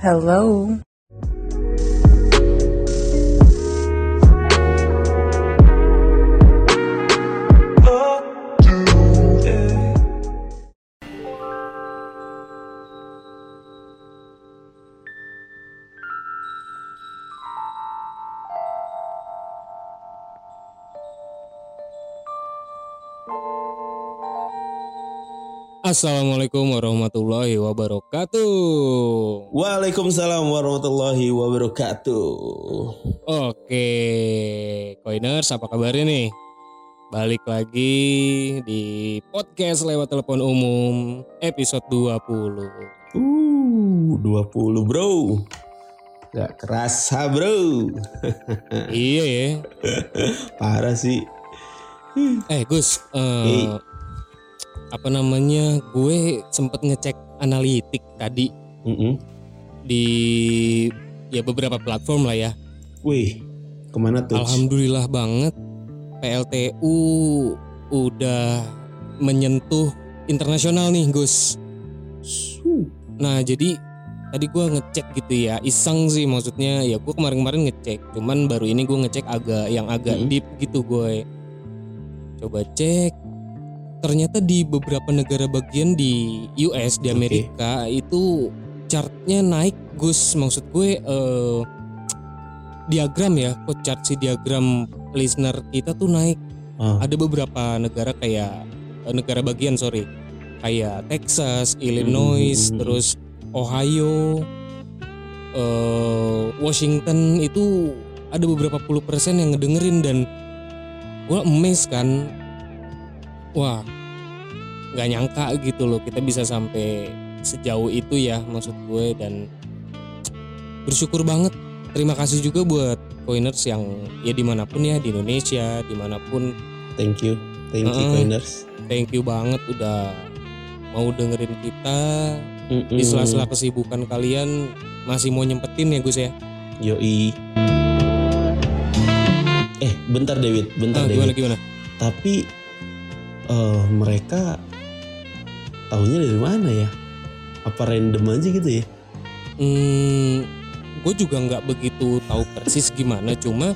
Hello. Assalamualaikum warahmatullahi wabarakatuh. Waalaikumsalam warahmatullahi wabarakatuh. Oke, Coiners apa kabarnya nih? Balik lagi di podcast lewat telepon umum episode 20. Uh, 20 bro. Gak kerasa bro. iya ya. Parah sih. Eh Gus, eh, Hey. Apa namanya? Gue sempet ngecek analitik tadi Mm-mm. di ya beberapa platform lah ya. Wih, ke mana tuh? Alhamdulillah banget PLTU udah menyentuh internasional nih Gus. Su. Nah jadi tadi gua ngecek gitu ya iseng sih maksudnya ya gue kemarin-kemarin ngecek cuman baru ini gue ngecek agak yang agak Mm-mm. deep gitu gue coba cek ternyata di beberapa negara bagian di US di. Amerika itu chartnya naik Gus maksud gue eh, diagram ya kok chart si diagram listener kita tuh naik Ah. ada beberapa negara kayak eh, negara bagian sorry kayak Texas, Illinois, Hmm. terus Ohio, eh, Washington itu ada beberapa puluh persen yang ngedengerin dan gue emes kan, wah nggak nyangka gitu loh kita bisa sampai sejauh itu ya maksud gue dan bersyukur banget terima kasih juga buat coiners yang ya di mana pun ya di Indonesia di mana pun Thank you. Thank you, Mm-mm. Coiners. thank you banget udah mau dengerin kita Mm-mm. di sela-sela kesibukan kalian masih mau nyempetin ya Gus ya Yoi. Eh, bentar David, bentar Ah, gimana David. gimana Tapi eh, mereka taunya dari mana ya? Apa random aja gitu ya? hmm, gue juga nggak begitu tahu persis gimana cuma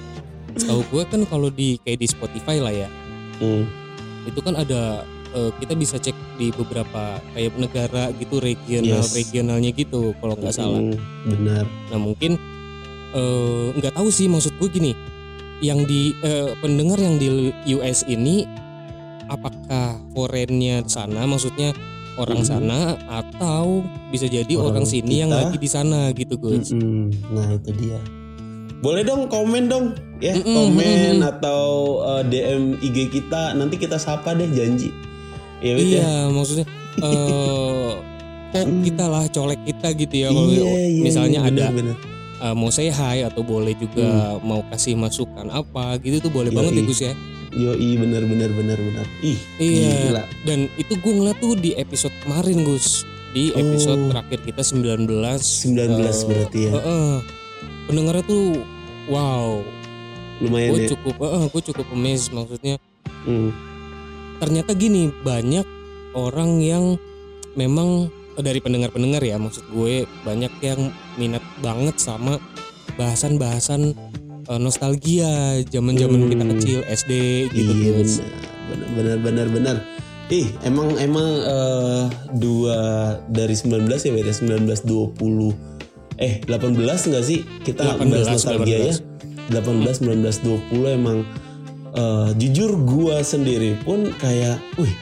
tahu gue kan kalau di kayak di Spotify lah ya Hmm. itu kan ada eh, kita bisa cek di beberapa kayak negara gitu regional Yes. regionalnya gitu kalau nggak salah Mm, benar. Nah mungkin eh, nggak tahu sih maksud gue gini, yang di eh, pendengar yang di US ini apakah foreignnya sana, maksudnya orang Mhm. sana atau bisa jadi orang, Orang sini yang kita. lagi di sana gitu Gus. Mm-mm. Nah itu dia. Boleh dong komen dong ya Mm-mm, komen mm-mm. atau uh, DM IG kita nanti kita sapa deh janji. Ya Wid, ya. Iya maksudnya eh kok kita lah colek kita gitu ya kalau Iya, iya, misalnya iya, ada bener, bener. eh, mau say hi atau boleh juga mau kasih masukan apa gitu tuh boleh banget ya Yoi. Gus ya. Yoi bener bener bener bener. Ih Iya. gila. Dan itu gue ngeliat tuh di episode kemarin Gus Di episode Oh. terakhir kita 19 19 eh, berarti ya. eh, Pendengarnya tuh wow Lumayan Gue ya. cukup eh, gue cukup amazed maksudnya Hmm. Ternyata gini banyak orang yang memang eh, dari pendengar-pendengar ya Maksud gue banyak yang minat banget sama bahasan-bahasan eh, nostalgia zaman-zaman kita Hmm. kecil SD gitu. Iya Gus bener bener bener bener. Ih emang emang eh, dua dari 19 ya beda 19 20 eh 18 enggak sih? Kita 18, bahas nostalgia ya. 18 19 20 emang eh, jujur gua sendiri pun kayak wih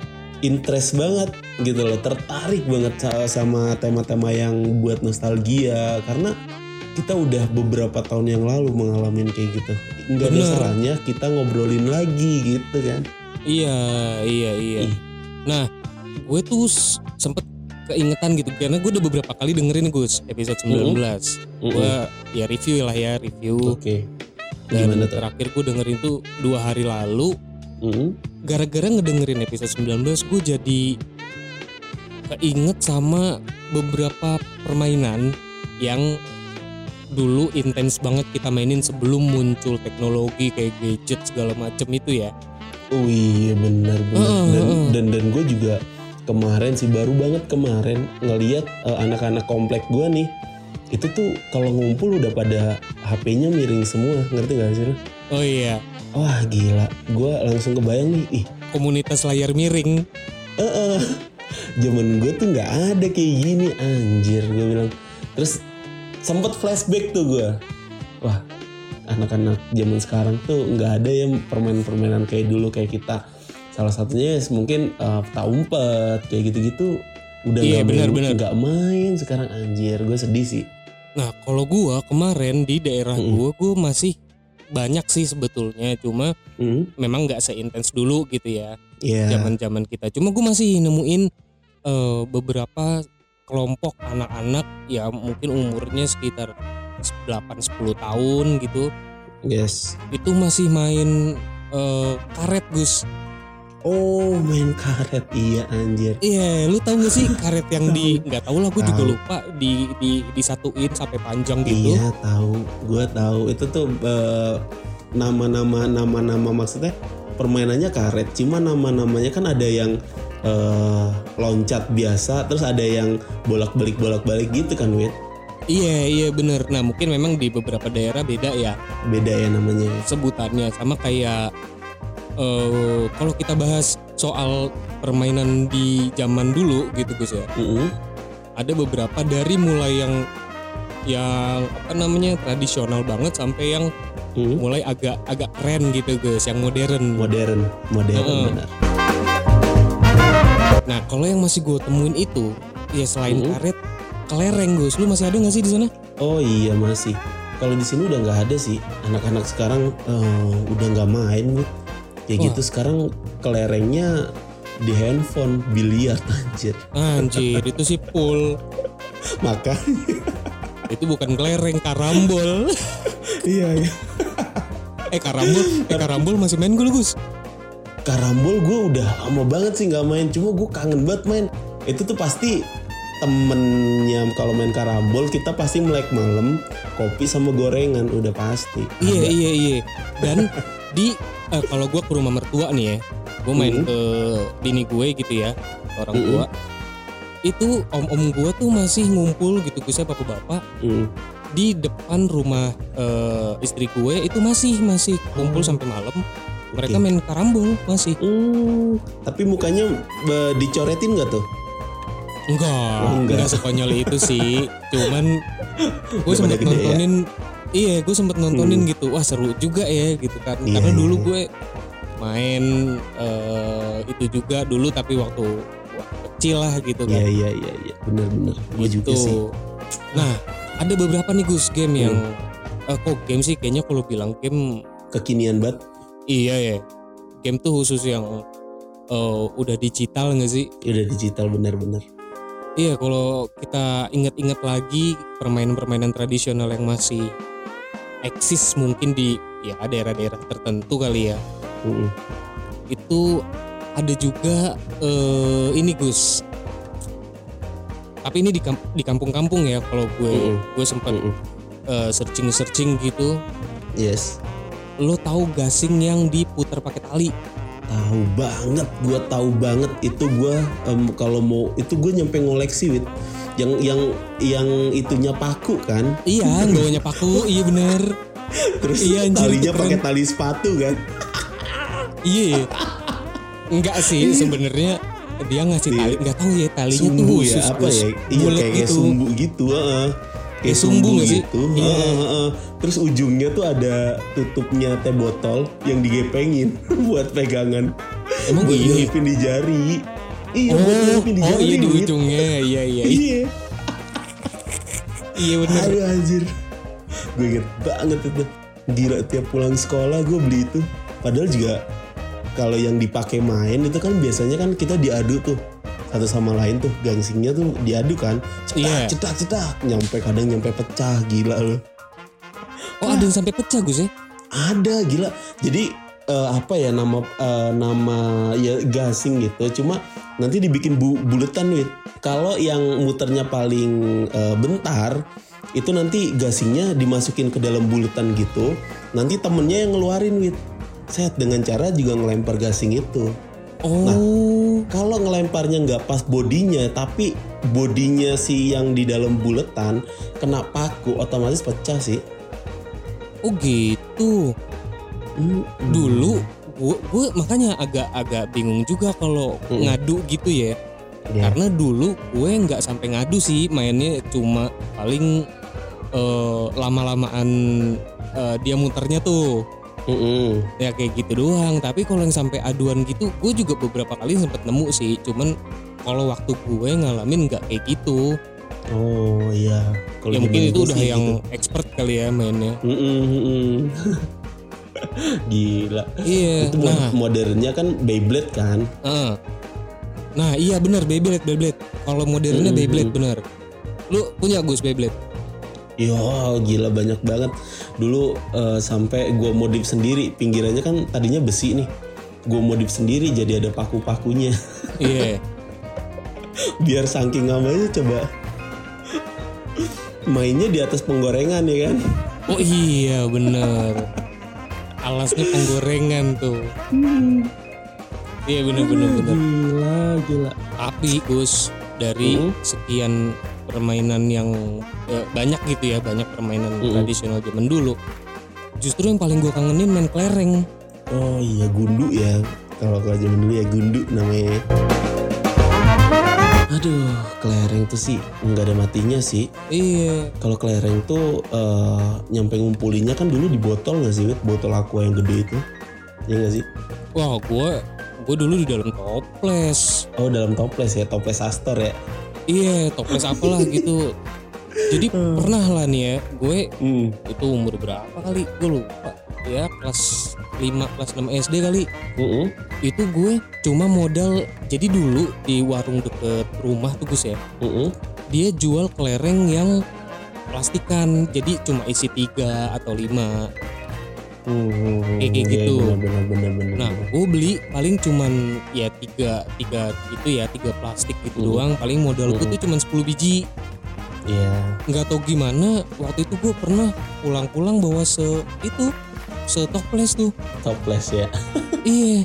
interest banget gitu loh. Tertarik banget sa- sama tema-tema yang buat nostalgia. Karena kita udah beberapa tahun yang lalu mengalami kayak gitu nggak ada salahnya kita ngobrolin lagi gitu kan Iya, iya, iya. Ih. Nah, gue tuh sempet keingetan gitu karena gue udah beberapa kali dengerin Gus episode 19. Mm-mm. Gue ya review lah ya review oke dan gimana tuh terakhir gue dengerin tuh dua hari lalu. Mm-mm. Gara-gara ngedengerin episode 19 gue jadi keinget sama beberapa permainan yang dulu intens banget kita mainin sebelum muncul teknologi kayak gadget segala macem itu ya. Oh iya benar benar dan dan dan gue juga kemarin sih baru banget kemarin ngeliat eh, anak-anak komplek gue nih itu tuh kalau ngumpul udah pada HP-nya miring semua ngerti gak sih? Oh iya, wah gila gue langsung kebayang nih ih komunitas layar miring. eh eh. zaman gue tuh nggak ada kayak gini anjir gue bilang terus sempet flashback tuh gue wah anak-anak zaman sekarang tuh nggak ada yang permainan-permainan kayak dulu kayak kita salah satunya ya mungkin uh, peta umpet kayak gitu-gitu udah Iya, nggak main- benar-benar. nggak main sekarang anjir gue sedih sih Nah, kalau gua kemarin di daerah Mm-mm. gua, gua masih banyak sih sebetulnya, cuma Hmm, memang nggak seintens dulu gitu ya, Iya. zaman-zaman kita. Cuma gua masih nemuin eh, beberapa kelompok anak-anak ya mungkin umurnya sekitar 8-10 tahun gitu, yes. Itu masih main eh, karet Gus. oh main karet. Iya anjir. Iya, lu tahu gak sih karet yang di nggak tahu lah, gue juga lupa di di disatuin sampai panjang gitu. Iya tahu, gue tahu. Itu tuh eh, nama-nama nama-nama maksudnya permainannya karet, cuma nama-namanya kan ada yang eh, loncat biasa, terus ada yang bolak-balik bolak-balik gitu kan, Wit? Iya iya bener. Nah mungkin memang di beberapa daerah beda ya Beda ya namanya. sebutannya sama kayak eh kalau kita bahas soal permainan di zaman dulu gitu Gus ya. Mm-mm. Ada beberapa dari mulai yang yang apa namanya tradisional banget sampai yang Mm. mulai agak agak keren gitu Gus, yang modern. Modern, modern Heeh. benar. Nah kalau yang masih gue temuin itu ya selain Mhm. karet kelereng Gus, lu masih ada nggak sih di sana? Oh iya masih. Kalau di sini udah nggak ada sih. Anak-anak sekarang eh, udah nggak main, Wit. Kayak Wah. gitu sekarang kelerengnya di handphone biliar anjir. Anjir itu sih pool. Maka itu bukan kelereng karambol. iya iya. eh karambol, eh karambol masih main gue lu Gus. Karambol gue udah lama banget sih nggak main, cuma gue kangen banget main. Itu tuh pasti temennya kalau main karambol kita pasti melek malam kopi sama gorengan udah pasti. Iya iya iya. Dan di eh, kalau gue ke rumah mertua nih ya, gue main Mhm. ke bini gue gitu ya, orang Mhm. tua. Itu om-om gue tuh masih ngumpul gitu gue bapak-bapak Hmm. di depan rumah eh, istri gue itu masih masih kumpul Oh. sampai malam. Mereka Oke. main karambol masih. Hmm, tapi mukanya dicoretin nggak tuh? Enggak, Oh, enggak. enggak sekonyol itu sih. Cuman gue sempet ya? nontonin Iya, gue sempet nontonin gitu. Wah, seru juga ya gitu kan. Iya, Karena iya, dulu iya. gue main eh, itu juga dulu tapi waktu, waktu kecil lah gitu kan. Iya iya iya iya bener-bener. Gue juga Gitu. sih. Nah, ada beberapa nih Gus game Hmm. yang eh, kok game sih kayaknya kalau bilang game Kekinian banget. Iya ya. Game tuh khusus yang eh, udah digital nggak sih? Udah digital bener-bener. Iya, kalau kita ingat-ingat lagi permainan-permainan tradisional yang masih eksis mungkin di ya daerah-daerah tertentu kali ya. Mm-mm. Itu ada juga eh, ini Gus. Tapi ini di kamp- di kampung-kampung ya kalau gue Mm-mm. gue sempat Mm-mm. eh, searching-searching gitu. Yes. Lo tahu gasing yang diputar pakai tali? Tahu banget, gue tahu banget itu gue em, kalau mau itu gue nyampe ngoleksi wit yang yang yang itunya paku kan, Iya, bawanya paku. iya bener. terus Iya, anjir, talinya pakai tali sepatu kan, Iya. Enggak sih sebenarnya dia ngasih tali nggak tahu ya talinya tuh sumbu khusus ya apa ya, iya kayak, kayak gitu. sumbu gitu, heeh. Kayak sumbu gitu, Iya. heeh, heeh. terus ujungnya tuh ada tutupnya teh botol yang digepengin buat pegangan, Emang buat iya. nyelipin di jari, iya Oh, buat nyelipin di oh jari, iya di Wit. ujungnya, iya iya, iya, iya. iya bener. Aduh anjir Gue inget banget itu Gila tiap pulang sekolah gue beli itu Padahal juga Kalau yang dipakai main itu kan biasanya kan kita diadu tuh Satu sama lain tuh Gangsingnya tuh diadu kan. Cetak Iya. cetak cetak. Nyampe kadang nyampe pecah Gila loh Oh ada yang sampai pecah Gus ya? Ada gila. Jadi eh, apa ya nama eh, nama ya gasing gitu. Cuma nanti dibikin bu buletan wit kalau yang muternya paling eh, bentar itu nanti gasingnya dimasukin ke dalam buletan gitu. Nanti temennya yang ngeluarin wit set dengan cara juga ngelempar gasing itu. Oh, ngelemparnya nggak pas bodinya tapi bodinya si yang di dalam buletan kena paku otomatis pecah sih Oh gitu. Hmm, Dulu gue makanya agak-agak bingung juga kalau Mm. ngadu gitu ya. ya. Karena dulu gue nggak sampai ngadu sih, mainnya cuma paling eh, lama-lamaan eh, dia muternya tuh. Mm-mm. ya kayak gitu doang. Tapi kalau yang sampai aduan gitu gue juga beberapa kali sempet nemu sih. Cuman kalau waktu gue ngalamin nggak kayak gitu. Oh iya. Kalau ya mungkin itu udah yang gitu. expert kali ya mainnya. Mm-mm. gila. Iya itu nah. modernnya kan Beyblade kan? Ah. nah iya benar Beyblade Beyblade. Kalau modernnya Mhm. Beyblade benar lu punya Gus Beyblade? Yo gila banyak banget Dulu eh, sampai gue modif sendiri Pinggirannya kan tadinya besi nih. Gue modif sendiri jadi ada paku-pakunya. Iya. Biar saking ngamanya coba. Mainnya di atas penggorengan ya kan? Oh iya bener. Alasnya penggorengan tuh. Iya bener bener bener. Gila gila. Tapi Gus dari Mhm. sekian permainan yang eh, banyak gitu ya banyak permainan Mhm. tradisional zaman dulu. Justru yang paling gue kangenin main kelereng. Oh iya gundu ya Kalau kalau zaman dulu ya gundu namanya Aduh kelereng tuh sih nggak ada matinya sih Iya. Kalau kelereng tuh eh, nyampe ngumpulinnya kan dulu di botol nggak sih Wit? Botol aqua yang gede itu Ya nggak sih? Wah gue gue dulu di dalam toples. Oh dalam toples ya, toples Astor ya. Iya toples apalah gitu. Jadi pernah lah nih ya gue Hmm. itu umur berapa kali gue lupa ya kelas 5 kelas 6 SD kali Mm-mm. itu gue cuma modal jadi dulu di warung deket rumah tuh Gus ya Mm-mm. dia jual kelereng yang plastikan jadi cuma isi tiga atau lima Hmm, Kayak iya, gitu. Bener, bener, bener, bener, nah gue beli paling cuman ya tiga tiga itu ya tiga plastik gitu Hmm. doang paling modal gue Hmm. tuh cuman 10 biji Iya. nggak tahu gimana waktu itu gue pernah pulang-pulang bawa se itu se toples tuh Toples ya. iya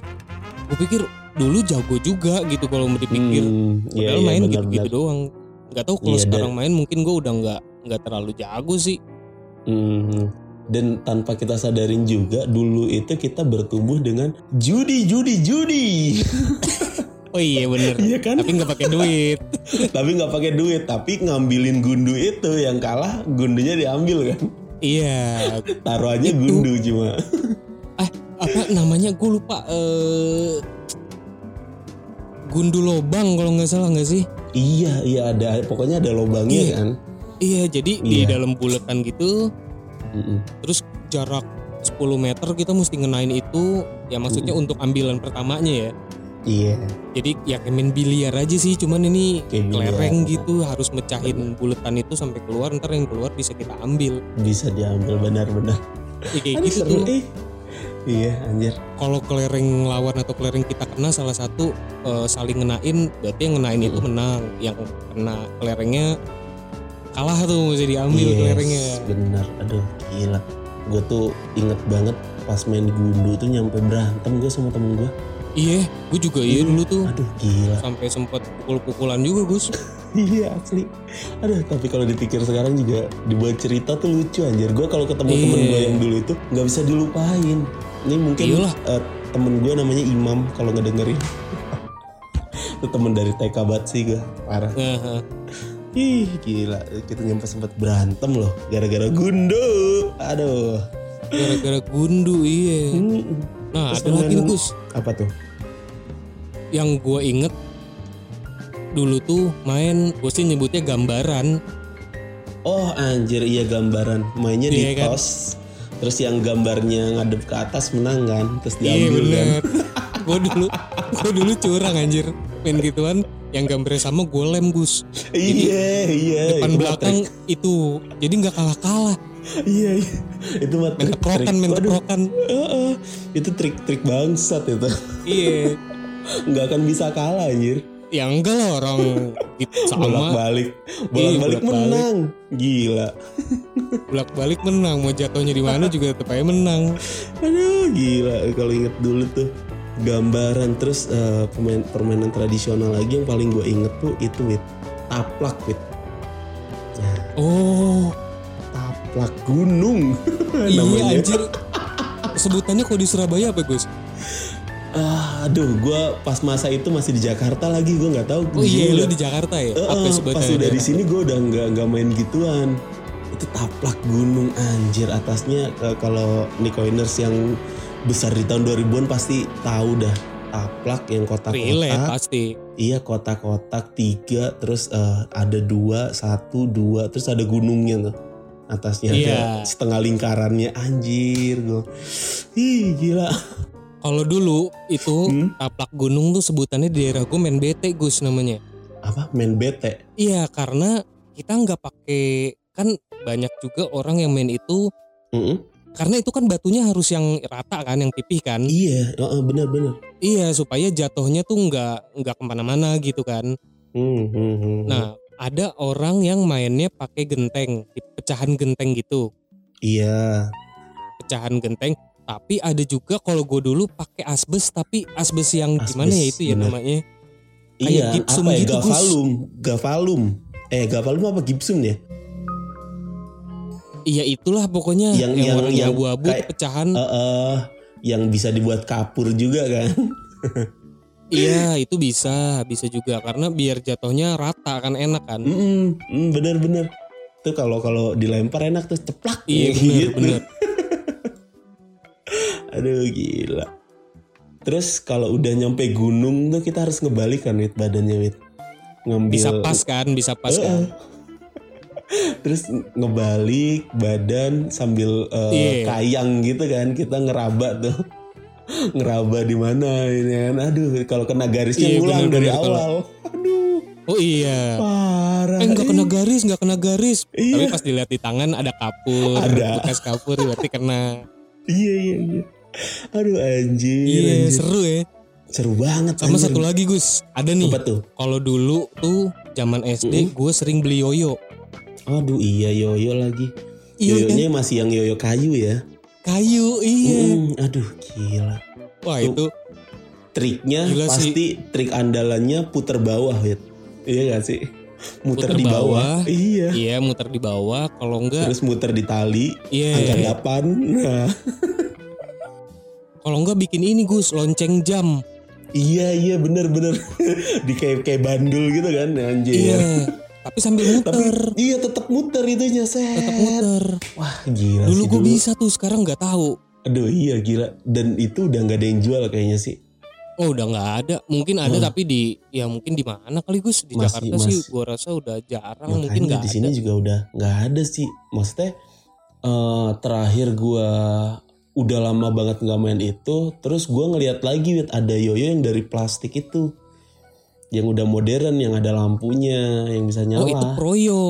gue pikir dulu jago juga gitu kalau mau dipikir Hmm, iya, padahal iya, main gitu-gitu doang nggak tahu kalau Iya, dan- sekarang main mungkin gue udah nggak nggak terlalu jago sih Hmm. Dan tanpa kita sadarin juga dulu itu kita bertumbuh dengan judi, judi, judi. oh iya bener Iya kan? tapi nggak pakai duit tapi nggak pakai duit, tapi ngambilin gundu itu yang kalah gundunya diambil kan. iya Taruhannya Itu. gundu cuma. ah apa namanya gue lupa eh gundu lobang kalau nggak salah nggak sih iya, iya ada pokoknya ada lubangnya Iya. kan. iya jadi di Iya. dalam buletan gitu Mm-mm. terus jarak 10 meter kita mesti ngenain itu ya maksudnya untuk ambilan pertamanya ya Iya. jadi ya main biliar aja sih cuman ini Kayak biliar. kelereng gitu harus mecahin buletan itu sampai keluar ntar yang keluar bisa kita ambil bisa diambil benar-benar. ya, kayak Aduh, gitu seru tuh eh. Iya anjir. kalau kelereng lawan atau kelereng kita kena salah satu eh, saling ngenain berarti yang ngenain itu menang yang kena kelerengnya kalah tuh mesti diambil Yes, kelerengnya Benar. Aduh gila. Gue tuh inget banget pas main gundu tuh nyampe berantem gue sama temen gue. iya gue juga iya dulu tuh Aduh gila. sampai sempet pukul-pukulan juga Gus iya asli. Aduh tapi kalau dipikir sekarang juga dibuat cerita tuh lucu anjir. Gue kalau ketemu Iya. temen gue yang dulu itu nggak bisa dilupain. Ini mungkin Iyalah. eh, temen gue namanya Imam kalau ngedengerin. itu temen dari TK banget sih gue parah. nah, Ih gila. Kita nyampe sempet berantem loh gara-gara gundu. Aduh. gara-gara gundu iya. Hmm. nah Terus ada lagi Gus. Apa tuh? yang gue inget dulu tuh main gue sih nyebutnya gambaran. Oh anjir iya gambaran. Mainnya Iya di kan? tos terus yang gambarnya ngadep ke atas menang kan? Terus iya diambil kan? bener. Gue dulu gue dulu curang anjir. Main gituan yang gambarnya sama gue lem Gus. Iya iya depan itu belakang trik. itu. Jadi nggak kalah kalah iya iya. Itu mah main trik Waduh, teprokan heeh. itu trik-trik bangsat itu. Iya. Nggak akan bisa kalah anjir. Ya enggak lah orang gitu bolak sama. Balik bolak balik bolak-balik. menang. Gila. Bolak balik menang. Mau jatuhnya di mana juga tetap aja menang. Aduh gila. Kalau inget dulu tuh gambaran terus eh, pemain permainan tradisional lagi yang paling gue inget tuh itu wit. Taplak wit. Oh, taplak gunung. Iya namanya. anjir. Sebutannya kalau di Surabaya apa Gus? Ah, aduh gue pas masa itu masih di Jakarta lagi gue nggak tahu. Oh iya, lu di Jakarta ya? Eh, apa eh, sebutannya? pas udah di sini gue udah nggak nggak main gituan. Itu taplak gunung anjir. Atasnya eh, kalau Nicoiners yang besar di tahun 2000-an pasti tahu dah taplak yang kotak-kotak pasti. iya kotak-kotak tiga terus eh, ada dua satu dua terus ada gunungnya tuh atasnya ada Iya. setengah lingkarannya anjir gue ih gila Kalau dulu itu Hmm? taplak gunung tuh sebutannya di daerah gue main bete Gus namanya. apa main bete Iya karena kita nggak pakai kan banyak juga orang yang main itu Mm-mm. Karena itu kan batunya harus yang rata kan yang pipih kan. iya heeh, bener-bener Iya supaya jatuhnya tuh nggak nggak ke mana-mana gitu kan. Hmm, hmm, hmm. Nah ada orang yang mainnya pakai genteng, pecahan genteng gitu, iya pecahan genteng. Tapi ada juga kalau gue dulu pakai asbes tapi asbes yang Asbes, gimana ya itu ya bener. namanya? Kayak Iya, gipsum apa ya? gitu, Gus. Gafalum, gafalum. Eh, gafalum apa gipsum ya? Iya itulah pokoknya Yang- yang, yang- yang abu-abu pecahan. Eh, eh, yang bisa dibuat kapur juga kan? Iya itu bisa, bisa juga karena biar jatuhnya rata kan enak kan. Mm-mm, mm, bener-bener. Tuh kalau kalau dilempar enak tuh ceplak. Iya gitu. benar. Aduh gila. Terus kalau udah nyampe gunung tuh kita harus ngebalik kan wit badannya wit. Ngambil. Bisa pas kan, bisa pas Eh, kan. Terus ngebalik badan sambil eh, Iya. kayang gitu kan kita ngeraba tuh. ngeraba di mana ini kan. Aduh, kalau kena garisnya ngulang bener, dari bener, kalau- awal. Aduh, Oh iya. parah. Eh nggak kena garis, nggak kena garis. Iya. Tapi pas dilihat di tangan ada kapur, Ada. bekas kapur berarti kena. Iya, iya, iya. Aduh anjir, Iya anjir. seru ya. Seru banget Sama anjir. satu lagi Gus, ada nih. Apa tuh? Kalau dulu tuh zaman SD gue sering beli yoyo. Aduh iya yoyo lagi. Iya kan? Yoyonya masih yang yoyo kayu ya. Kayu, iya. Mm, aduh gila. Wah Tuh. itu Triknya Gila sih. pasti trik andalannya puter bawah Wit. Iya gak sih? Muter, Puter di bawah. bawah. Iya. iya muter di bawah. Kalau enggak, Terus muter di tali. iya. Angka 8. Nah. Kalau enggak bikin ini Gus, lonceng jam. iya iya bener bener. di kayak kayak bandul gitu kan anjir. Iya. Tapi sambil Tapi muter, iya tetap muter itunya set. tetap muter. Wah gila Dulu sih gue bisa tuh, sekarang nggak tahu. Aduh iya gila. Dan itu udah nggak ada yang jual kayaknya sih. Oh udah nggak ada, mungkin ada tapi di ya mungkin di mana kali Gus di Masih- Jakarta sih masih- gua rasa udah jarang mungkin Makanya nggak di ada. sini juga udah nggak ada sih. Maksudnya eh, terakhir gua udah lama banget nggak main itu. Terus gua ngeliat lagi ada yoyo yang dari plastik itu. Yang udah modern, yang ada lampunya, yang bisa nyala. Oh itu Proyo,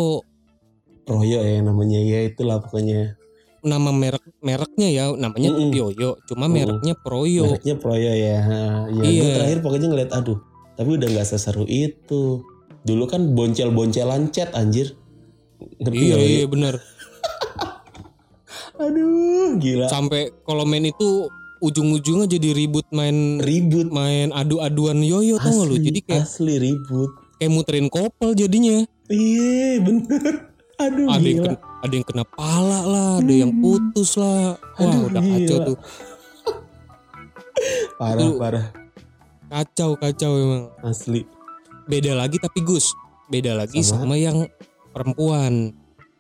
Proyo ya namanya ya itulah pokoknya. nama merek mereknya ya namanya Mm-mm. Yoyo, cuma Mm-mm. mereknya Proyo. Mereknya Proyo ya. Ya Iya. gua terakhir pokoknya ngeliat aduh. Tapi udah nggak seseru itu. Dulu kan boncel-boncelan cat anjir. Ngerti Iya iya bener. Aduh gila. Sampai kalau main itu ujung-ujungnya jadi ribut main Ribut. main adu-aduan yoyo tau gak lu? Jadi kayak asli ribut. kayak muterin kopel jadinya. Iya bener. Aduh Ada yang gila. kena, ada yang kena pala lah, ada yang putus lah. Wah Aduh, udah kacau gila. tuh. Parah Tuh. parah. Kacau kacau emang. Asli. Beda lagi tapi Gus, beda lagi Sama? sama, yang perempuan.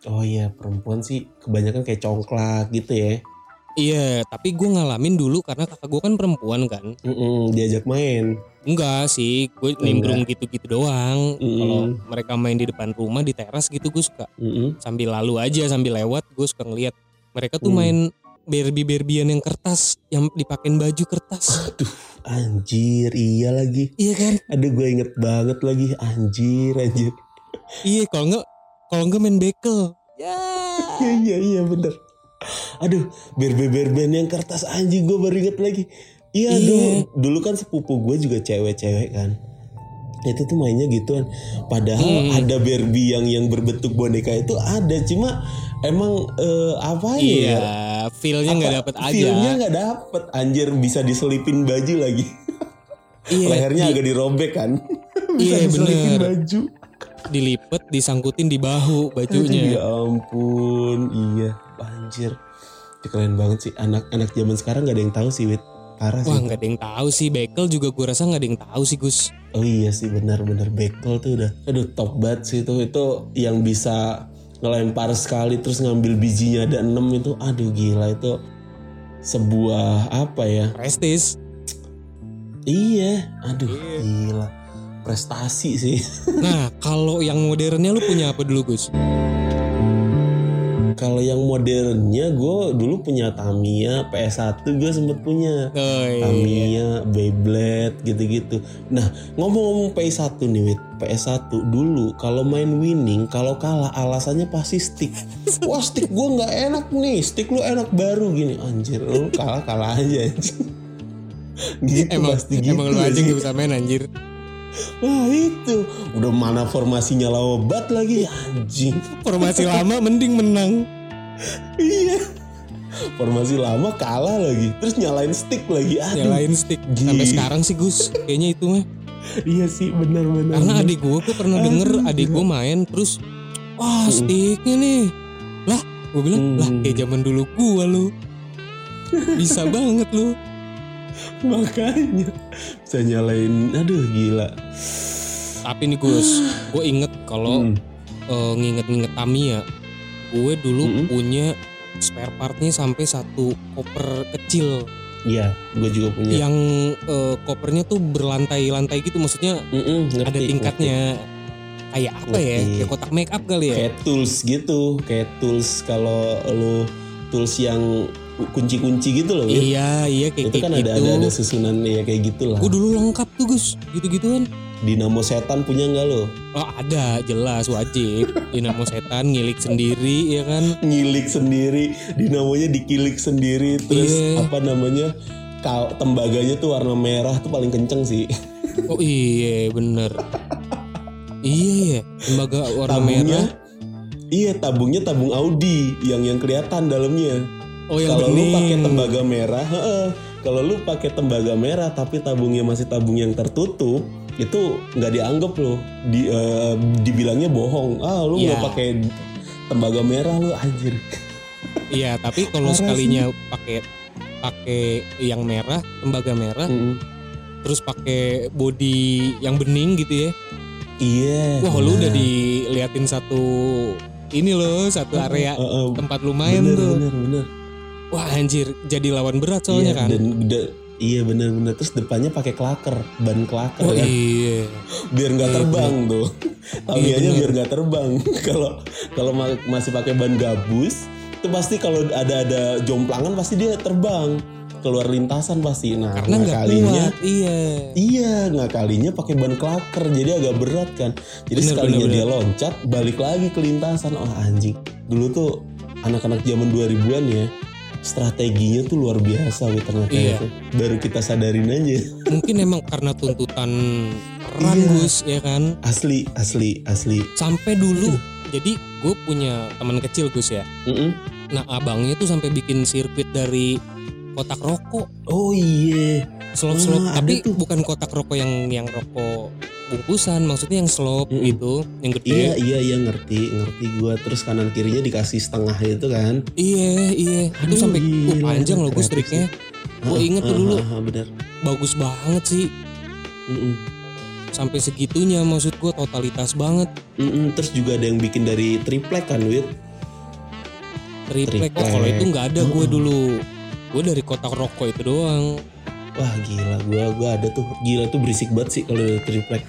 Oh iya perempuan sih kebanyakan kayak congklak gitu ya. Iya, tapi gue ngalamin dulu karena kakak gue kan perempuan kan. Mm-mm, diajak main. Enggak sih, gue nimbrung gitu-gitu doang. Mm. Kalau mereka main di depan rumah di teras gitu gue suka Mm-mm. sambil lalu aja sambil lewat gue suka ngeliat mereka tuh Hmm. main Barbie-Barbian yang kertas yang dipakein baju kertas. Anjir iya lagi. iya kan? Aduh gue inget banget lagi anjir anjir. Iya, kalau enggak kalau enggak main bekel. Ya. Iya iya iya bener. Aduh berbe-berben yang kertas anjing gue baru inget lagi. Iya Iya. dulu dulu kan sepupu gue juga cewek-cewek kan. Itu tuh mainnya gituan. Padahal Hmm. ada Barbie yang yang berbentuk boneka itu ada cuma emang eh, apa Iya, ya? feel-nya nggak dapet aja. Feel-nya nggak dapet anjir bisa diselipin baju lagi. Iya, lehernya di- agak dirobek kan. Bisa Iya, diselikin bener. baju. Dilipet, disangkutin di bahu bajunya. Ya ampun, iya, anjir. Itu keren banget sih. Anak-anak zaman sekarang gak ada yang tahu sih, Wit. Parah Wah nggak ada yang tahu sih bekel juga gue rasa nggak ada yang tahu sih Gus. Oh iya sih, benar-benar bekel tuh udah. Aduh, top banget sih itu. Itu yang bisa ngelempar sekali terus ngambil bijinya ada enam itu. Aduh, gila itu sebuah apa ya? Prestis. Iya, aduh, Iya. gila. Prestasi sih. Nah kalau yang modernnya lu punya apa dulu Gus? Kalau yang modernnya gue dulu punya Tamiya PS1 gue sempet punya. Oh, iya. Tamiya, Beyblade gitu-gitu. Nah ngomong-ngomong PS1 nih Wit, PS1 dulu kalau main winning kalau kalah alasannya pasti stick. Wah stick gue nggak enak nih, stick lu enak baru gini anjir lu kalah kalah aja anjir. gitu Emang pasti gitu. emang lu aja sih. gak bisa main anjir. Wah itu udah mana formasinya lawabat lagi anjing. Formasi lama mending menang. Iya. Formasi lama kalah lagi, terus nyalain stick lagi. Aduh. Nyalain stick sampai Gila. sekarang sih Gus. Kayaknya itu mah. Iya sih benar-benar. Karena adik gue, gue pernah denger Aduh, adik gue main terus, wah sticknya nih, lah gue bilang Hmm. lah kayak zaman dulu gue lu, bisa banget lu. makanya bisa nyalain. Aduh gila. Tapi nih Gus, gue inget kalau Hmm. eh, nginget-nginget Tamiya, gue dulu Mm-mm. punya spare partnya sampai satu koper kecil Iya, gue juga punya. yang eh, kopernya tuh berlantai-lantai gitu, maksudnya ngerti, ada tingkatnya. Kayak apa ya? Ngerti. Kayak kotak make up kali ya? Kayak tools gitu, kayak tools kalau lu tools yang kunci-kunci gitu loh. Iya, iya kayak Itu kan gitu. ada, ada ada susunan ya kayak gitulah. Gue dulu lengkap tuh Gus, gitu-gituan. Dinamo setan punya nggak lo? Oh ada, jelas wajib. Dinamo setan ngilik sendiri ya kan. Ngilik sendiri, dinamonya dikilik sendiri, terus Iya. apa namanya? Tembaganya tuh warna merah tuh paling kenceng sih. Oh iya bener. iya ya, lembaga warna tabungnya, merah. iya tabungnya tabung Audi yang yang kelihatan dalamnya. Oh yang Kalau lu pakai tembaga merah, heeh. kalau lu pakai tembaga merah tapi tabungnya masih tabung yang tertutup, itu nggak dianggap loh. Di, eh, dibilangnya bohong. Ah, lu nggak Iya. pakai tembaga merah lu anjir. Iya, tapi kalau sekalinya pakai pakai yang merah, tembaga merah, Mm-mm. terus pakai body yang bening gitu ya. Iya. Wah, lu udah diliatin satu ini loh, satu area Heeh, tempat lu main bener, tuh. bener, bener. Wah, anjir, jadi lawan berat soalnya iya, kan. Dan, da- iya bener-bener terus depannya pakai klaker, ban klaker Oh kan. iya. biar nggak Iya, terbang tuh. Tamianya bener. biar nggak terbang. Kalau kalau ma- masih pakai ban gabus, itu pasti kalau ada ada jomplangan pasti dia terbang keluar lintasan pasti. Nah, Karena nggak kalinya kuat, iya. Iya, nggak kalinya pakai ban klaker, jadi agak berat kan. Jadi Bener, sekalinya bener, dia loncat, balik lagi ke lintasan. Oh anjing, dulu tuh anak-anak zaman 2000-an ya, strateginya tuh luar biasa wih ternyata Iya. itu. Baru kita sadarin aja. Mungkin emang karena tuntutan peran Iya. Gus ya kan. Asli, asli, asli. Sampai dulu jadi gue punya teman kecil Gus ya. Mm-mm. Nah abangnya tuh sampai bikin sirkuit dari kotak rokok, Oh iya. slop-slop. Ah, ada Tapi tuh. bukan kotak rokok yang yang rokok bungkusan, maksudnya yang slop Mm-mm. gitu, yang Iya, gede. iya, iya ngerti, ngerti gua. Terus kanan kirinya dikasih setengah itu kan. Iya, iya. Itu Aduh, sampai uh, panjang loh Gus kreatif triknya. Gue inget tuh dulu, ah, ah, bener. bagus banget sih. Mm-mm. Sampai segitunya maksud gue totalitas banget. Mm-mm. Terus juga ada yang bikin dari triplek kan, Wit? Triplek. Oh, Triplek. kalau itu nggak ada gue Mm-mm. dulu. Gue dari kotak rokok itu doang. Wah gila, gua gua ada tuh. Gila tuh berisik banget sih kalau ada triplek.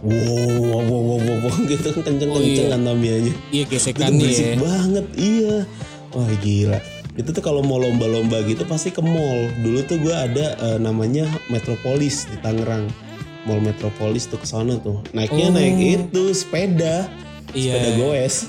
Wow, wow, wow, wow, wow, gitu kan kenceng-kenceng iya. kan Tamianya. Iya Itu tuh gesekannya berisik ya. banget, iya. Wah gila. Itu tuh kalau mau lomba-lomba gitu pasti ke mall. Dulu tuh gua ada eh, namanya Metropolis di Tangerang. Mall Metropolis tuh ke sana tuh. Naiknya Oh. naik itu sepeda. Sepeda Iya. goes.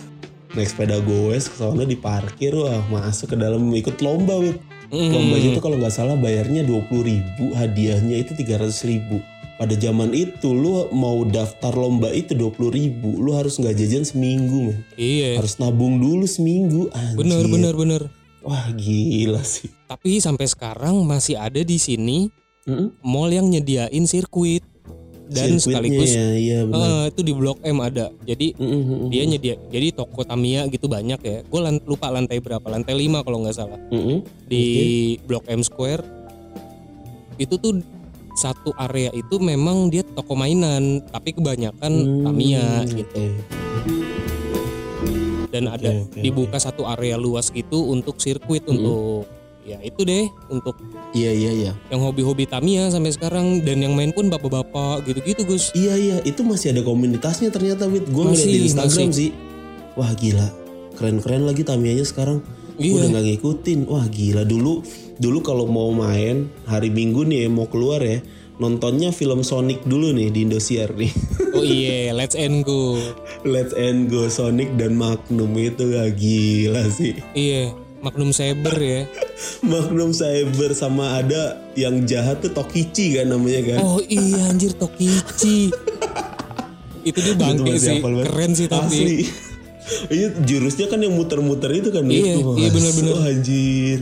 Naik sepeda goes ke sana diparkir wah masuk ke dalam ikut lomba wit. Mm. Lombanya itu kalau nggak salah bayarnya 20.000 ribu, hadiahnya itu 300.000 ribu. Pada zaman itu lu mau daftar lomba itu 20.000 ribu, lu harus nggak jajan seminggu men. Iya. Harus nabung dulu seminggu. Anjir. Bener bener bener. Wah gila sih. Tapi sampai sekarang masih ada di sini Mm-mm. mall yang nyediain sirkuit dan sekaligus ya, iya benar. eh, itu di Blok M ada. Jadi Mm-mm, mm-mm. dia nyedia jadi toko Tamiya gitu banyak ya. Gue lupa lantai berapa, lantai 5 kalau nggak salah. Mm-mm. Di Blok M Square itu tuh satu area itu memang dia toko mainan, tapi kebanyakan Hmm, Tamiya gitu. Dan ada oke, dibuka satu area luas gitu untuk sirkuit untuk ya itu deh untuk Iya iya iya. yang hobi-hobi Tamiya sampai sekarang dan yang main pun bapak-bapak gitu-gitu Gus. Iya iya, itu masih ada komunitasnya ternyata Wit. Gue ngeliat di Instagram masih. sih. Wah gila, keren-keren lagi Tamiyanya sekarang. Iya. Udah nggak ngikutin. Wah gila dulu dulu kalau mau main hari Minggu nih mau keluar ya nontonnya film Sonic dulu nih di Indosiar nih. Oh iya, let's end go. Let's end go Sonic dan Magnum itu gak gila sih. Iya, Magnum Saber ya. Magnum Cyber sama ada yang jahat tuh Tokichi kan namanya kan. Oh iya anjir Tokichi. itu dia bangke sih, keren sih tapi. Asli. Iya jurusnya kan yang muter-muter itu kan Iya, Wah, iya bener-bener. wah, anjir.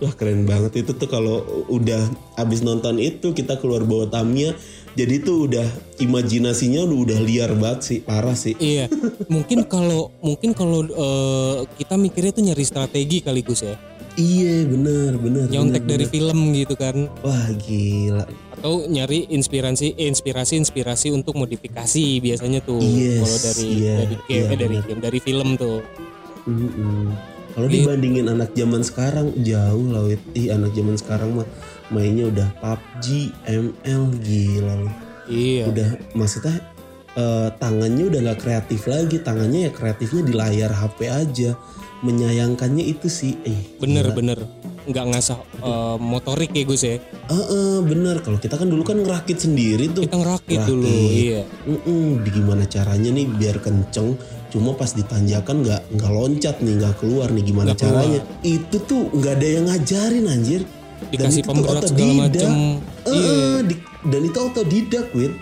Wah keren banget itu tuh kalau udah abis nonton itu kita keluar bawa Tamiya jadi tuh udah imajinasinya udah udah liar banget sih parah sih. Iya, mungkin kalau mungkin kalau eh, kita mikirnya tuh nyari strategi kali Gus ya, Iya bener bener. nyontek bener, dari bener. film gitu kan, Wah gila. atau nyari inspirasi inspirasi inspirasi untuk modifikasi biasanya tuh Yes, kalau dari iya, dari game iya, eh, dari bener. game dari film tuh. Mm-mm. Kalau Iya. dibandingin anak zaman sekarang jauh lah Wit. Ih anak zaman sekarang mah mainnya udah PUBG, ML gila loh. Iya. Udah maksudnya eh, tangannya udah nggak kreatif lagi, tangannya ya kreatifnya di layar HP aja. Menyayangkannya itu sih, eh Bener gila. bener, nggak ngasah eh, motorik ya Gus ya. Eh, eh, bener. Kalau kita kan dulu kan ngerakit sendiri tuh. Kita ngerakit Ngerakit. dulu, iya. Mm-mm, di gimana caranya nih biar kenceng cuma pas ditanjakan nggak nggak loncat nih nggak keluar nih gimana keluar. caranya itu tuh nggak ada yang ngajarin anjir Dikasih itu tuh pemberat segala macem. Eh, Iya. di- dan itu otodidak wit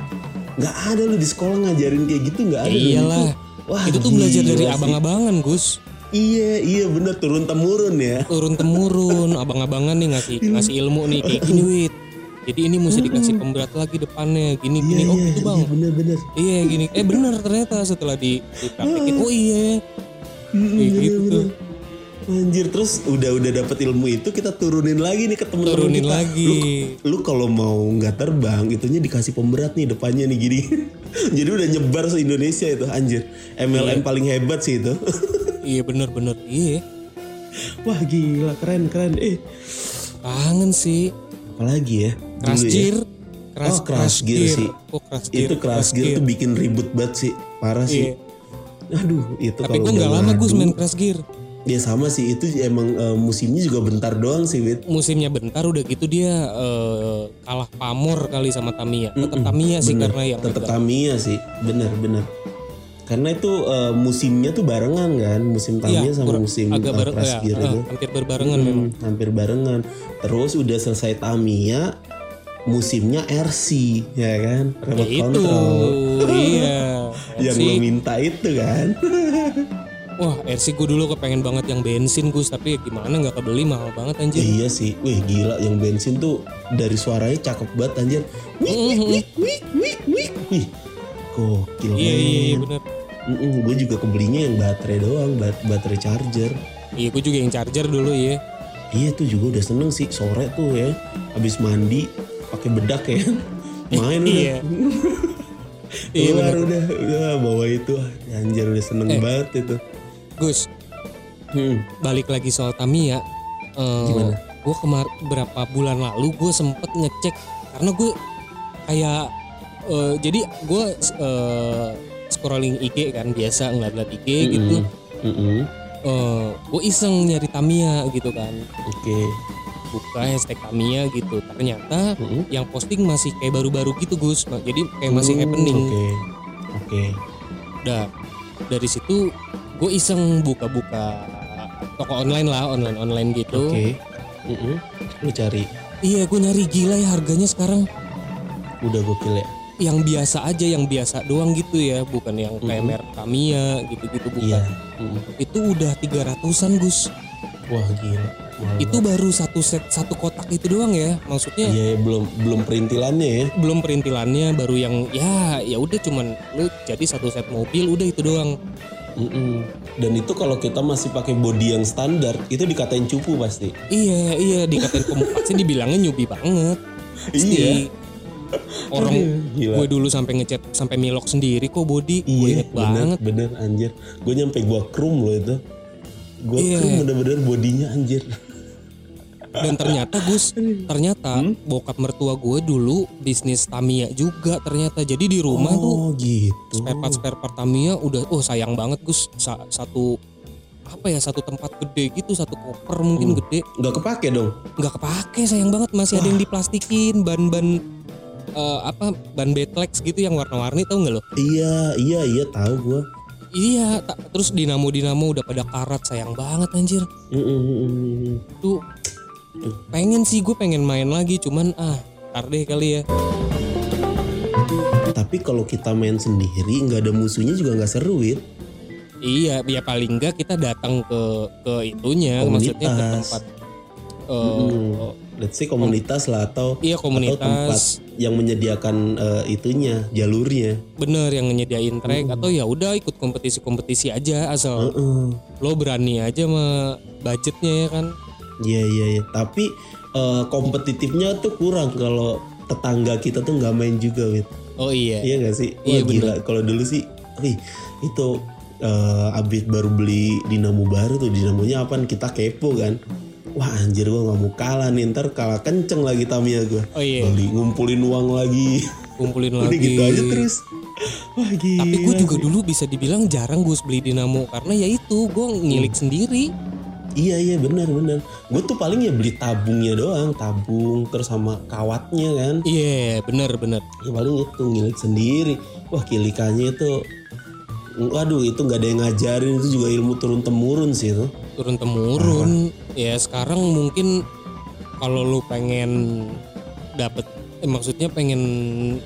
nggak ada lu di sekolah ngajarin kayak gitu nggak ada Ya iyalah. itu, wah Itu tuh belajar dari abang-abangan Gus. iya iya bener. Turun temurun ya. Turun temurun. Abang-abangan nih ngasih ngasih ilmu nih. Kayak gini wit. Jadi ini mesti dikasih pemberat lagi depannya. Gini iya gini. Oh iya gitu bang. iya bener bener iya gini. Eh bener ternyata setelah di dipraktekin oh iya. Kayak gitu bener. Anjir terus udah udah dapet ilmu itu kita turunin lagi nih ke temen-temen turunin kita. lagi. Lu kalau mau nggak terbang itunya dikasih pemberat nih depannya nih gini jadi udah nyebar se Indonesia itu anjir. MLM paling hebat sih itu. Iya bener-bener iya. Wah gila keren keren. Eh. Kangen sih. Apalagi ya? Crash dulu ya. gear. Crash, Oh, Crash Gear sih. oh crash gear itu crash gear tuh bikin ribut banget sih. Parah sih. Aduh itu Iya. tapi gue nggak lama ngadu, main crash gear ya sama sih. Itu emang eh, musimnya juga bentar doang sih Wit. Musimnya bentar udah gitu dia eh, kalah pamor kali sama Tamiya. Tetap Mm-mm, Tamiya sih bener. karena yang tetap. Tamiya sih. Bener bener. Karena itu eh, musimnya tuh barengan kan? Musim Tamiya sama ber- musim Iya, agak bareng Crash ya, eh, itu hampir berbarengan Hmm, memang. hampir barengan. Terus udah selesai Tamiya musimnya RC ya kan? Ya remote itu control. iya. Yang lo minta itu kan wah RC gue dulu kepengen banget yang bensin Gus. Tapi ya gimana nggak kebeli mahal banget anjir. Iya sih. Wih gila. Yang bensin tuh dari suaranya cakep banget anjir. Wih wih wih wih wih wih. Wih gokil iya iya iya bener. Gue juga kebelinya yang baterai doang bat- baterai charger. Iya gue juga yang charger dulu ya Iya tuh juga udah seneng sih. Sore tuh ya. Habis mandi pakai bedak ya. Main iya. Iya, udah. Udah bawa itu. Anjir udah seneng Eh. banget itu Gus. Hmm. balik lagi soal Tamiya. Eh, Gimana? gue kemar berapa bulan lalu gue sempet ngecek karena gue kayak eh, jadi gue eh, scrolling IG kan biasa ngeliat-ngeliat IG gitu. Mm-mm. eh gue iseng nyari Tamiya gitu kan. Oke. Buka hashtag Tamiya gitu. Ternyata Mm-mm. yang posting masih kayak baru-baru gitu Gus. Jadi kayak masih Hmm, happening. oke. Oke. Dah dari situ gue iseng buka-buka toko online lah online online gitu. Oke. Mm-mm. lu cari. Iya gue nyari gila ya harganya sekarang. Udah gokil ya? Yang biasa aja yang biasa doang gitu ya. Bukan yang kayak merek Tamiya gitu-gitu bukan. Iya. Mm-mm. itu udah 300an Gus. Wah gila. Mahal itu baru satu set satu kotak itu doang ya maksudnya. Iya, belum belum perintilannya ya. belum perintilannya baru yang ya ya udah cuman lu jadi satu set mobil udah itu doang Mm-mm. Dan itu kalau kita masih pakai body yang standar, itu dikatain cupu pasti. iya iya dikatain pemuka sih dibilangnya nyubi banget Pasti. Iya. orang Gila. gue dulu sampai ngecat sampai milok sendiri kok body gue Iya, inget bener, banget bener anjir. Gue nyampe gua krum loh itu. Gua Iya. krum bener-bener bodinya anjir. dan ternyata Gus ternyata Hmm? bokap mertua gue dulu bisnis Tamiya juga ternyata jadi di rumah tuh oh gitu. spare part spare part Tamiya udah oh sayang banget Gus Sa- satu apa ya satu tempat gede gitu satu koper mungkin Hmm. gede Nggak kepake dong. nggak kepake sayang banget masih ada yang diplastikin ban-ban eh, apa ban Betlex gitu yang warna-warni tau nggak lo Iya, iya, iya tahu gua. iya tak, terus dinamo dinamo udah pada karat sayang banget anjir Mm, mm, mm, mm. pengen sih gue pengen main lagi cuman ah ntar deh kali ya Tapi kalau kita main sendiri nggak ada musuhnya juga nggak seru Wit. iya ya paling enggak kita datang ke ke itunya maksudnya ke Komunitas. tempat eh, Mm. Let's say komunitas lah atau iya atau tempat komunitas yang menyediakan eh, itunya jalurnya. bener yang nyediain track atau ya udah ikut kompetisi-kompetisi aja asal Heeh. lo berani aja sama budgetnya ya kan Iya iya iya. Tapi eh, kompetitifnya tuh kurang kalau tetangga kita tuh nggak main juga Wit. oh iya Iya gak sih? Wah Iya, gila. Kalau dulu sih, wih itu eh Abid baru beli dinamo baru tuh dinamonya apa? Kita kepo kan. Wah anjir gua nggak mau kalah nih ntar kalah kenceng lagi Tamiya gua. oh iya Beli ngumpulin uang lagi. kumpulin Udah lagi gitu aja terus. Wah gila. tapi gue juga dulu bisa dibilang jarang gue beli dinamo karena ya itu gue ngilik sendiri Iya iya benar benar. Gue tuh paling ya beli tabungnya doang, tabung terus sama kawatnya kan. iya bener bener Ya paling itu ngilik sendiri. Wah kilikannya itu, waduh itu nggak ada yang ngajarin itu juga ilmu turun temurun sih itu. turun temurun ya sekarang mungkin kalau lu pengen dapet eh, maksudnya pengen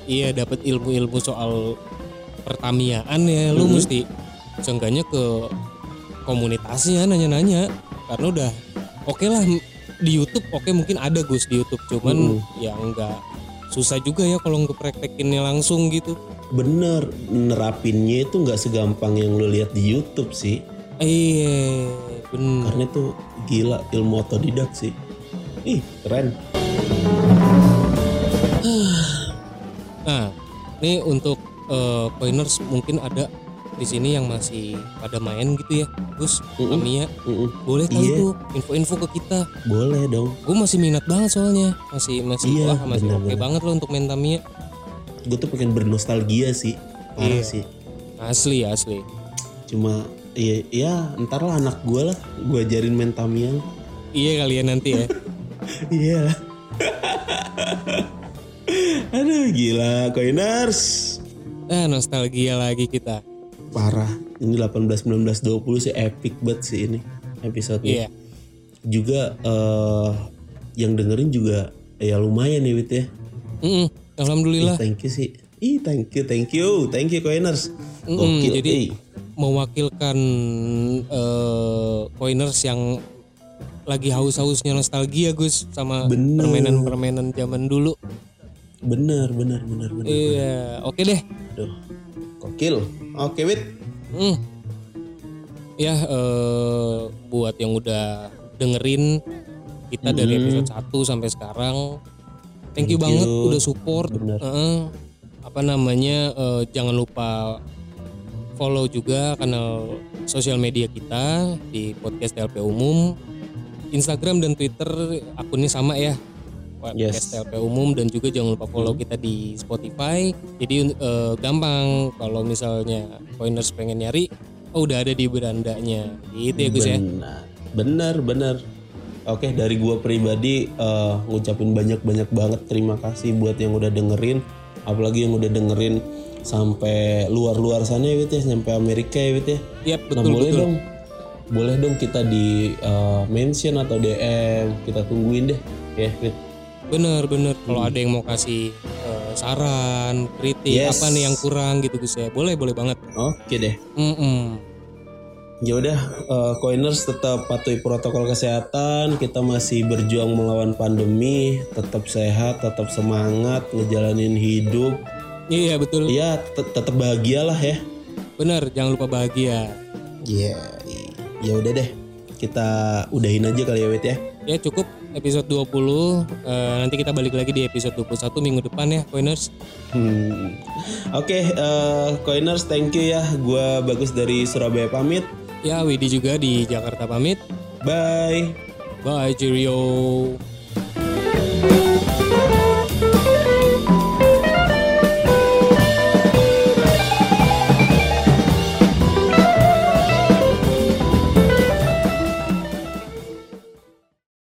iya dapet ilmu-ilmu soal pertamiaan ya lu Mhm. mesti seenggaknya ke komunitasnya nanya-nanya karena udah oke lah di YouTube oke mungkin ada Gus di YouTube cuman ya enggak susah juga ya kalau ngepraktekinnya langsung gitu Bener, nerapinnya itu nggak segampang yang lo lihat di YouTube sih. iya bener Karena itu gila ilmu otodidak sih. Ih keren. Nah, ini untuk eh, pointers mungkin ada di sini yang masih pada main gitu ya, Gus, Mm-mm. Tamiya. Mm-mm. Boleh kali Iya. tuh info-info ke kita. Boleh dong. Gue masih minat banget soalnya, masih masih Iya, wah masih oke bener-bener. banget loh untuk main Tamiya. Gue tuh pengen bernostalgia sih. Parah Iya. sih. Asli asli. Cuma ya, ya ntar lah anak gue lah. Gue ajarin main Tamiya. Iya kalian nanti ya. Iya. Aduh gila Coiners. Nah, nostalgia lagi kita. Parah. Ini 18 19 20 sih epic banget sih ini episode Iya. Juga eh yang dengerin juga ya lumayan ya Wit ya. Mm-mm, Ih, Alhamdulillah. thank you sih. Ih, thank you, thank you, thank you Coiners. Mm-mm, Gokil, jadi eh. mewakilkan eh pointers yang lagi haus-hausnya nostalgia Gus sama permainan-permainan zaman dulu. bener, bener, bener, bener. Iya, oke deh. Aduh, gokil. Oke, Wit. Hmm. Ya eh, buat yang udah dengerin kita dari Hmm. episode 1 sampai sekarang. Thank, you Thank banget you. udah support. Bener. Heeh. apa namanya? eh, jangan lupa follow juga kanal sosial media kita di podcast TLP Umum. Instagram dan Twitter akunnya sama ya. Podcast Yes. TLP Umum dan juga jangan lupa follow kita di Spotify. Jadi eh, gampang kalau misalnya pointers pengen nyari, oh udah ada di berandanya. Gitu ya Gus ya. Benar, benar. Oke, dari gua pribadi eh, ngucapin banyak-banyak banget terima kasih buat yang udah dengerin, apalagi yang udah dengerin sampai luar-luar sana ya Wit ya, sampai Amerika ya Wit ya. Yap, Nah, betul boleh betul. dong. Boleh dong kita di eh, mention atau DM, kita tungguin deh. Ya, Wit. Bener bener. Kalau ada yang mau kasih eh, saran, kritik Yes. apa nih yang kurang gitu Gus ya. Boleh boleh banget. Oke deh. Mm-mm. ya udah eh, coiners tetap patuhi protokol kesehatan kita masih berjuang melawan pandemi tetap sehat tetap semangat ngejalanin hidup Iya betul. ya tet- tetap bahagialah ya Bener, jangan lupa bahagia. ya ya udah deh kita udahin aja kali ya Wit ya Ya cukup episode 20. Eh, nanti kita balik lagi di episode 21 minggu depan ya, Coiners. Hmm. Oke, eh, coiners, thank you ya. Gua bagus dari Surabaya pamit. Ya, Widi juga di Jakarta pamit. Bye. Bye, cheerio.